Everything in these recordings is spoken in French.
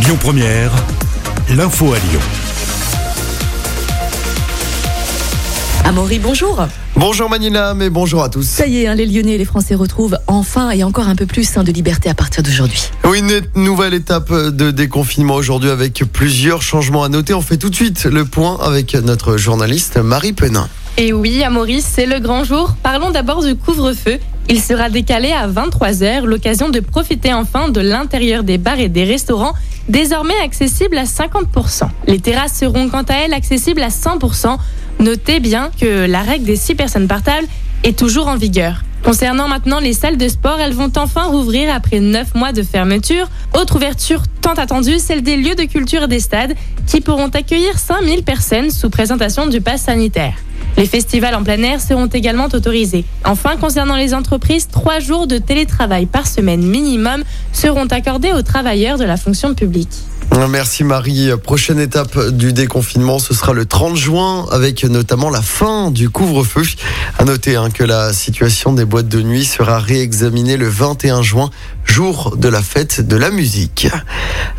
Lyon Première, l'info à Lyon. Amaury, bonjour. Bonjour Manila, mais bonjour à tous. Ça y est, hein, les Lyonnais et les Français retrouvent enfin et encore un peu plus hein, de liberté à partir d'aujourd'hui. Oui, une nouvelle étape de déconfinement aujourd'hui avec plusieurs changements à noter. On fait tout de suite le point avec notre journaliste Marie Penin. Et oui, à Maurice, c'est le grand jour. Parlons d'abord du couvre-feu. Il sera décalé à 23h, l'occasion de profiter enfin de l'intérieur des bars et des restaurants, désormais accessibles à 50%. Les terrasses seront quant à elles accessibles à 100%. Notez bien que la règle des 6 personnes par table est toujours en vigueur. Concernant maintenant les salles de sport, elles vont enfin rouvrir après 9 mois de fermeture. Autre ouverture tant attendue, celle des lieux de culture et des stades qui pourront accueillir 5000 personnes sous présentation du pass sanitaire. Les festivals en plein air seront également autorisés. Enfin, concernant les entreprises, trois jours de télétravail par semaine minimum seront accordés aux travailleurs de la fonction publique. Merci Marie. Prochaine étape du déconfinement, ce sera le 30 juin avec notamment la fin du couvre-feu. À noter hein, que la situation des boîtes de nuit sera réexaminée le 21 juin, jour de la fête de la musique.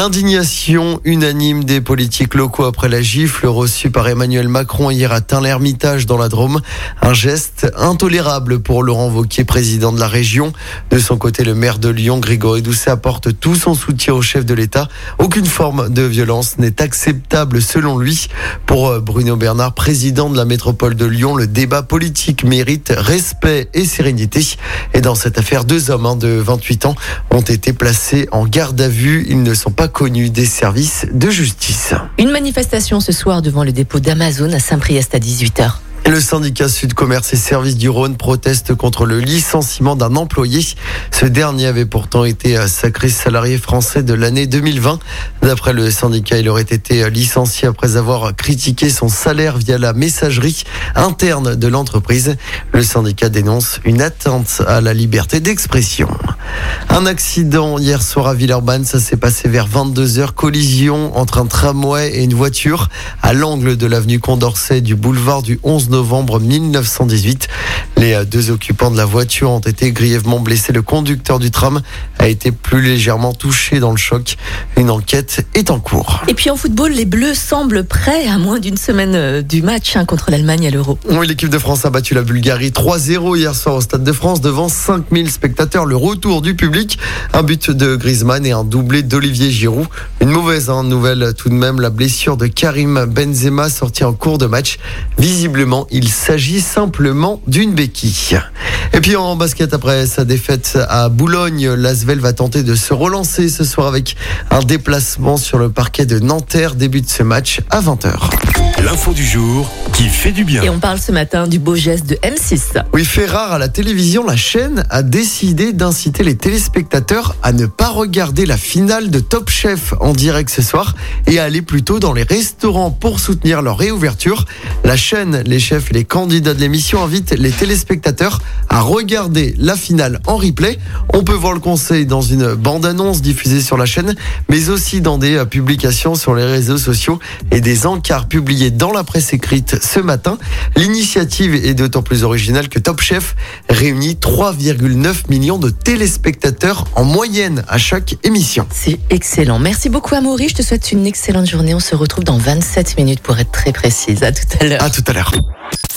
L'indignation unanime des politiques locaux après la gifle reçue par Emmanuel Macron hier à Tain-l'Hermitage dans la Drôme. Un geste intolérable pour Laurent Wauquiez, président de la région. De son côté, le maire de Lyon, Grégory Doucet, apporte tout son soutien au chef de l'État. Aucune forme de violence n'est acceptable selon lui. Pour euh, Bruno Bernard, président de la métropole de Lyon, le débat politique mérite respect et sérénité. Et dans cette affaire, deux hommes hein, de 28 ans ont été placés en garde à vue. Ils ne sont pas des services de justice. Une manifestation ce soir devant le dépôt d'Amazon à Saint-Priest à 18h. Le syndicat Sud Commerce et Services du Rhône proteste contre le licenciement d'un employé. Ce dernier avait pourtant été sacré salarié français de l'année 2020. D'après le syndicat, il aurait été licencié après avoir critiqué son salaire via la messagerie interne de l'entreprise. Le syndicat dénonce une atteinte à la liberté d'expression. Un accident hier soir à Villeurbanne, ça s'est passé vers 22h. Collision entre un tramway et une voiture à l'angle de l'avenue Condorcet du boulevard du 11 novembre 1918. Les deux occupants de la voiture ont été grièvement blessés. Le conducteur du tram a été plus légèrement touché dans le choc. Une enquête est en cours. Et puis en football, les Bleus semblent prêts à moins d'une semaine euh, du match hein, contre l'Allemagne à l'Euro. Oui, l'équipe de France a battu la Bulgarie 3-0 hier soir au Stade de France devant 5000 spectateurs. Le retour du public, un but de Griezmann et un doublé d'Olivier Giroud. Une mauvaise hein, nouvelle tout de même, la blessure de Karim Benzema sorti en cours de match. Visiblement, il s'agit simplement d'une béquille. Et puis en basket, après sa défaite à Boulogne, l'Asvel va tenter de se relancer ce soir avec un déplacement sur le parquet de Nanterre. Début de ce match à 20h. L'info du jour qui fait du bien. Et on parle ce matin du beau geste de M6. Oui, fait rare à la télévision, la chaîne a décidé d'inciter les téléspectateurs à ne pas regarder la finale de Top Chef en direct ce soir et à aller plutôt dans les restaurants pour soutenir leur réouverture. La chaîne, les chefs et les candidats de l'émission invitent les téléspectateurs à regarder la finale en replay. On peut voir le conseil dans une bande-annonce diffusée sur la chaîne, mais aussi dans des publications sur les réseaux sociaux et des encarts publiés dans la presse écrite ce matin. L'initiative est d'autant plus originale que Top Chef réunit 3,9 millions de téléspectateurs en moyenne à chaque émission. C'est excellent. Merci beaucoup Amaury. Je te souhaite une excellente journée. On se retrouve dans 27 minutes pour être très précise. À tout à l'heure. À tout à l'heure.